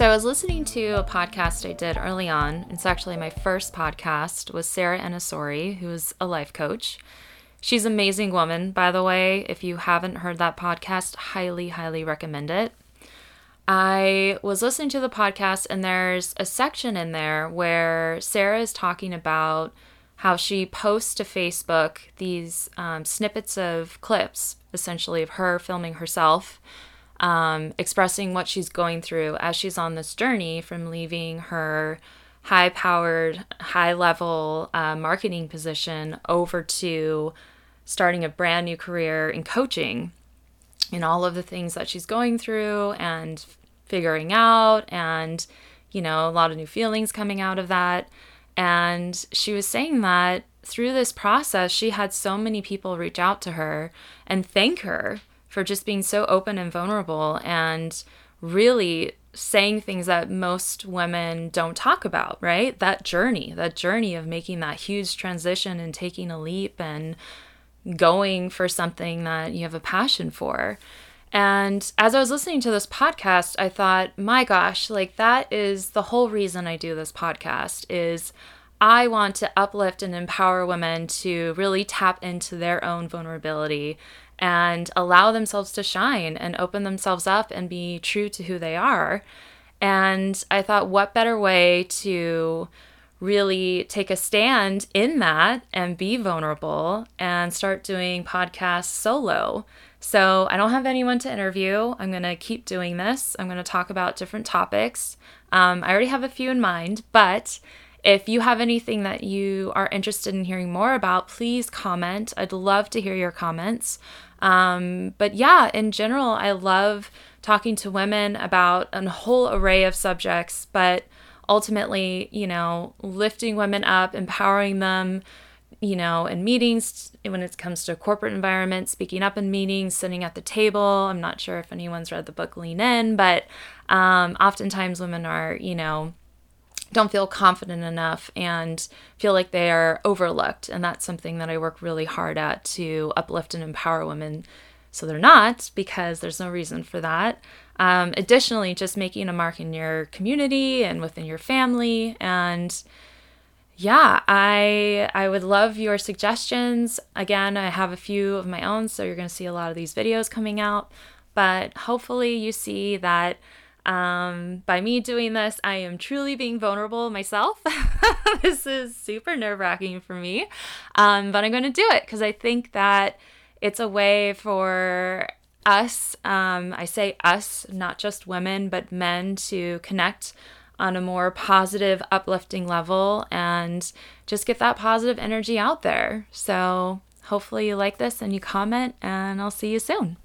So I was listening to a podcast I did early on. It's actually my first podcast with Sarah Enasori, who's a life coach. She's an amazing woman, by the way. If you haven't heard that podcast, highly, highly recommend it. I was listening to the podcast, and there's a section in there where Sarah is talking about how she posts to Facebook these um, snippets of clips, essentially, of her filming herself, um, expressing what she's going through as she's on this journey from leaving her high powered, high level uh, marketing position over to starting a brand new career in coaching and all of the things that she's going through and figuring out and you know a lot of new feelings coming out of that. And she was saying that through this process she had so many people reach out to her and thank her for just being so open and vulnerable and really saying things that most women don't talk about, right? That journey, that journey of making that huge transition and taking a leap and going for something that you have a passion for. And as I was listening to this podcast, I thought, my gosh, like that is the whole reason I do this podcast is I want to uplift and empower women to really tap into their own vulnerability and allow themselves to shine and open themselves up and be true to who they are. And I thought, what better way to really take a stand in that and be vulnerable and start doing podcasts solo. So I don't have anyone to interview. I'm going to keep doing this. I'm going to talk about different topics. Um, I already have a few in mind, but if you have anything that you are interested in hearing more about, please comment. I'd love to hear your comments. Um, but yeah, in general, I love talking to women about a whole array of subjects, but ultimately, you know, lifting women up, empowering them, you know, in meetings when it comes to corporate environment, speaking up in meetings, sitting at the table. I'm not sure if anyone's read the book Lean In, but um, oftentimes women are, you know, don't feel confident enough and feel like they are overlooked. And that's something that I work really hard at to uplift and empower women so they're not, because there's no reason for that. Um, additionally, just making a mark in your community and within your family. And yeah, I I would love your suggestions. Again, I have a few of my own, so you're going to see a lot of these videos coming out. But hopefully, you see that um, by me doing this, I am truly being vulnerable myself. this is super nerve wracking for me, um, but I'm going to do it because I think that it's a way for us, um, I say us, not just women, but men, to connect on a more positive, uplifting level and just get that positive energy out there. So, hopefully, you like this and you comment, and I'll see you soon.